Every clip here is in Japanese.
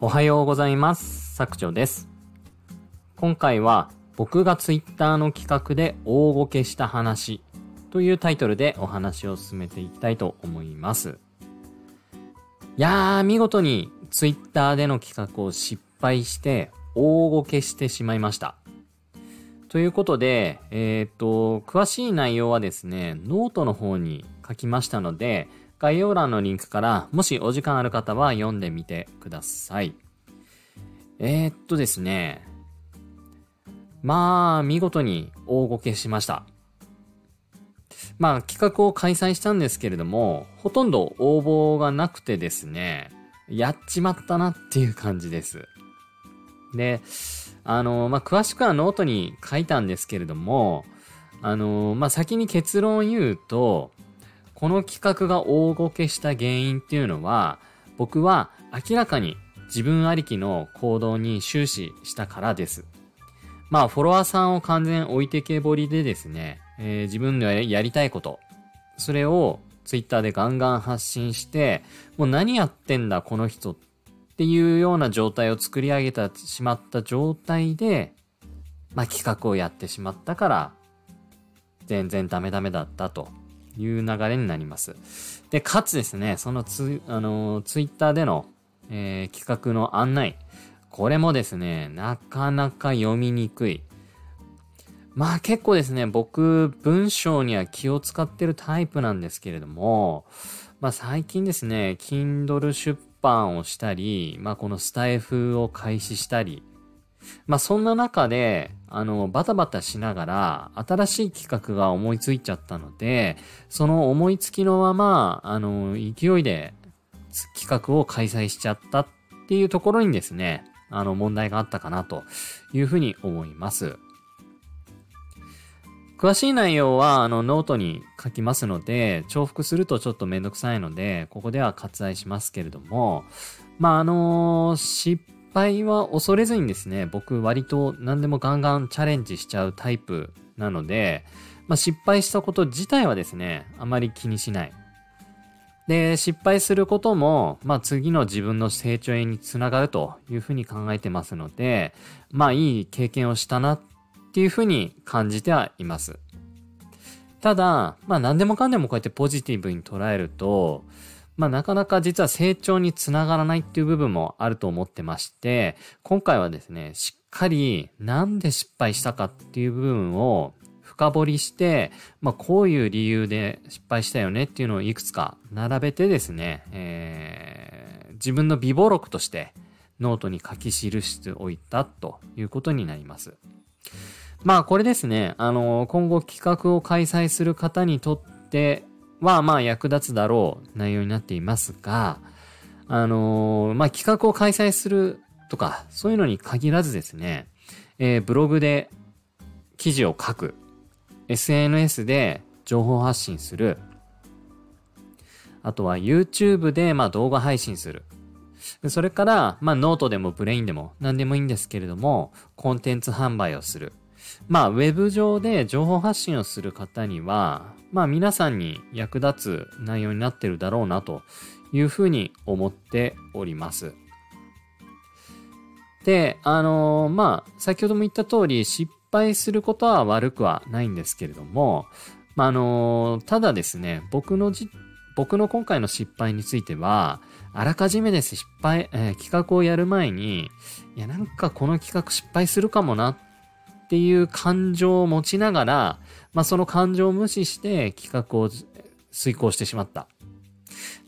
おはようございます。作長です。今回は僕がツイッターの企画で大ごけした話というタイトルでお話を進めていきたいと思います。いやー、見事にツイッターでの企画を失敗して大ごけしてしまいました。ということで、えっ、と、詳しい内容はですね、ノートの方に書きましたので、概要欄のリンクから、もしお時間ある方は読んでみてください。えー、っとですね。まあ、見事に大コケしました。まあ、企画を開催したんですけれども、ほとんど応募がなくてですね、やっちまったなっていう感じです。で、あの、まあ、詳しくはノートに書いたんですけれども、あの、まあ、先に結論を言うと、この企画が大ごけした原因っていうのは、僕は明らかに自分ありきの行動に終始したからです。まあ、フォロワーさんを完全置いてけぼりでですね、えー自分でやりたいこと、それをツイッターでガンガン発信して、もう何やってんだこの人っていうような状態を作り上げてしまった状態で、まあ企画をやってしまったから、全然ダメダメだったという流れになります。で、かつですね、そのツ,、あのーツイッターでの、えー企画の案内、これもですね、なかなか読みにくい。まあ結構ですね、僕、文章には気を使ってるタイプなんですけれども、まあ最近ですね、Kindle 出版をしたり、まあこのスタイフを開始したり、まあそんな中で、あの、バタバタしながら、新しい企画が思いついちゃったので、その思いつきのまま、あの、勢いで企画を開催しちゃったっていうところにですね、あの、問題があったかなというふうに思います。詳しい内容は、あの、ノートに書きますので、重複するとちょっとめんどくさいので、ここでは割愛しますけれども、まあ、あの失敗は恐れずにですね、僕割と何でもガンガンチャレンジしちゃうタイプなので、まあ、失敗したこと自体はですね、あまり気にしない。で、失敗することも、まあ次の自分の成長につながるというふうに考えてますので、まあいい経験をしたなっていうふうに感じてはいます。ただ、まあ何でもかんでもこうやってポジティブに捉えると、まあなかなか実は成長につながらないっていう部分もあると思ってまして、今回はですね、しっかりなんで失敗したかっていう部分を深掘りして、まあこういう理由で失敗したよねっていうのをいくつか並べてですね、えー自分の微暴録としてノートに書き記しておいたということになります。まあこれですね、あの、今後企画を開催する方にとっては、まあ役立つだろう内容になっていますが、あの、まあ企画を開催するとか、そういうのに限らずですね、えーブログで記事を書く、SNS で情報発信する、あとは YouTube でまあ動画配信する。それから、まあノートでも Brain でも何でもいいんですけれども、コンテンツ販売をする。まあウェブ上で情報発信をする方には、まあ皆さんに役立つ内容になってるだろうなというふうに思っております。で、あのーまあ、先ほども言った通り、失敗することは悪くはないんですけれども、まあ、あのーただですね、僕のじ、僕の今回の失敗については、あらかじめです、失敗、えー企画をやる前に、いや、なんかこの企画失敗するかもなっっていう感情を持ちながら、まあ、その感情を無視して企画を遂行してしまった。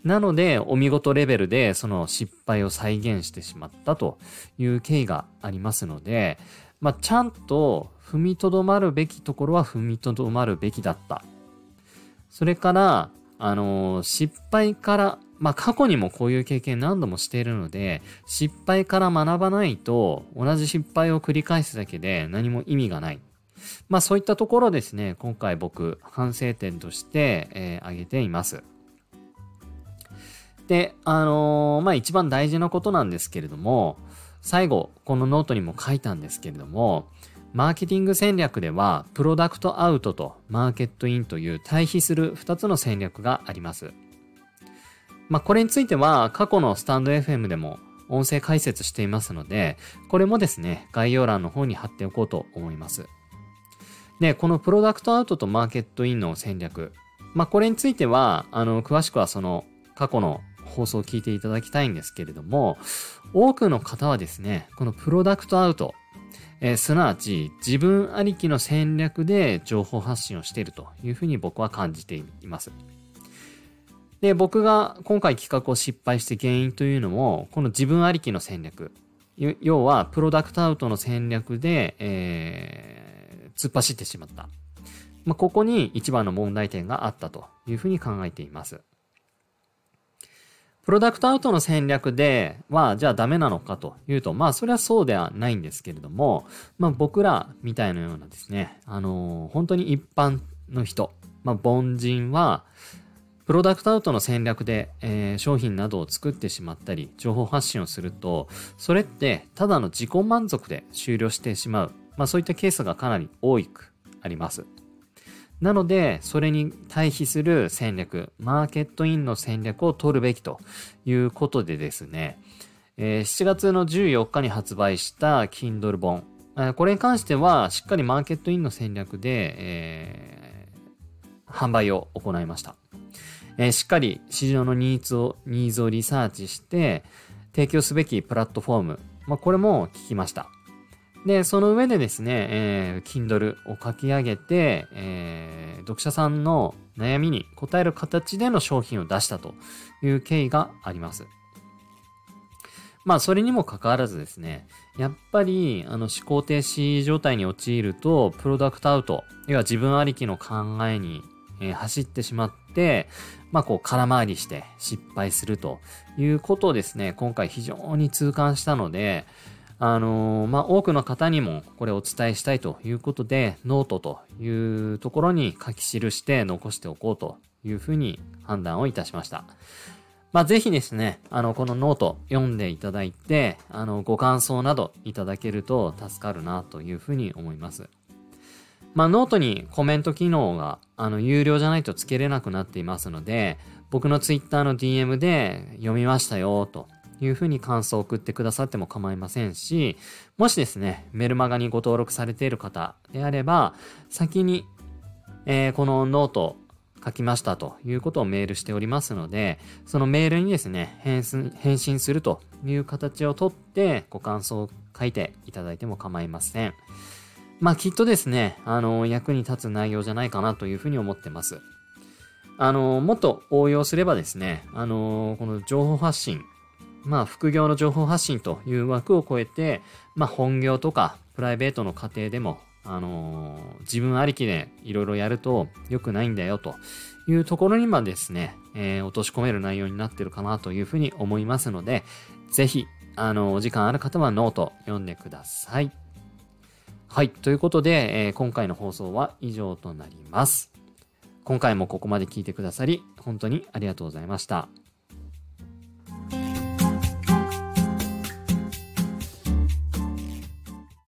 なので、お見事レベルでその失敗を再現してしまったという経緯がありますので、まあ、ちゃんと踏みとどまるべきところは踏みとどまるべきだった。それから、あのー失敗から、まあ、過去にもこういう経験何度もしているので、失敗から学ばないと、同じ失敗を繰り返すだけで何も意味がない。まあ、そういったところですね、今回僕、反省点として、えー挙げています。で、あのーまあ、一番大事なことなんですけれども、最後、このノートにも書いたんですけれども、マーケティング戦略では、プロダクトアウトとマーケットインという対比する2つの戦略があります。まあ、これについては、過去のスタンド FM でも音声解説していますので、これもですね、概要欄の方に貼っておこうと思います。で、このプロダクトアウトとマーケットインの戦略。まあ、これについては、あの、詳しくはその過去の放送を聞いていただきたいんですけれども、多くの方はですね、このプロダクトアウト、えー、すなわち自分ありきの戦略で情報発信をしているというふうに僕は感じています。で、僕が今回企画を失敗して原因というのも、この自分ありきの戦略。要は、プロダクトアウトの戦略で、えー、突っ走ってしまった。まあ、ここに一番の問題点があったというふうに考えています。プロダクトアウトの戦略では、じゃあダメなのかというと、まあそれはそうではないんですけれども、まあ僕らみたいなようなですね、あのー、本当に一般の人、まあ凡人は、プロダクトアウトの戦略で、えー、商品などを作ってしまったり、情報発信をすると、それってただの自己満足で終了してしまう。まあそういったケースがかなり多くあります。なので、それに対比する戦略、マーケットインの戦略を取るべきということでですね、えー、7月の14日に発売した Kindle 本、え、これに関してはしっかりマーケットインの戦略で、えー、販売を行いました。えー、しっかり市場のニーズを、ニーズをリサーチして、提供すべきプラットフォーム、まあ、これも聞きました。で、その上でですね、えー、Kindle を書き上げて、えー、読者さんの悩みに応える形での商品を出したという経緯があります。まあ、それにもかかわらずですね、やっぱり、あの、思考停止状態に陥ると、プロダクトアウト、要は自分ありきの考えに、えー、走ってしまって、まあ、こう、空回りして失敗するということをですね、今回非常に痛感したので、あのー、まあ、多くの方にもこれをお伝えしたいということで、ノートというところに書き記して残しておこうというふうに判断をいたしました。まあ、ぜひですね、あの、このノート読んでいただいて、あの、ご感想などいただけると助かるなというふうに思います。まあ、ノートにコメント機能が、あの、有料じゃないとつけれなくなっていますので、僕のツイッターの DM で読みましたよというふうに感想を送ってくださっても構いませんし、もしですね、メルマガにご登録されている方であれば、先に、えー、このノート書きましたということをメールしておりますので、そのメールにですね、返信するという形をとってご感想を書いていただいても構いません。まあきっとですね、あの、役に立つ内容じゃないかなというふうに思ってます。あの、もっと応用すればですね、あの、この情報発信、まあ、副業の情報発信という枠を超えて、まあ、本業とかプライベートの家庭でも、あの、自分ありきでいろいろやると良くないんだよというところにまでですね、えー、落とし込める内容になってるかなというふうに思いますので、ぜひ、あの、お時間ある方はノート読んでください。はい。ということで、えー、今回の放送は以上となります。今回もここまで聞いてくださり、本当にありがとうございました。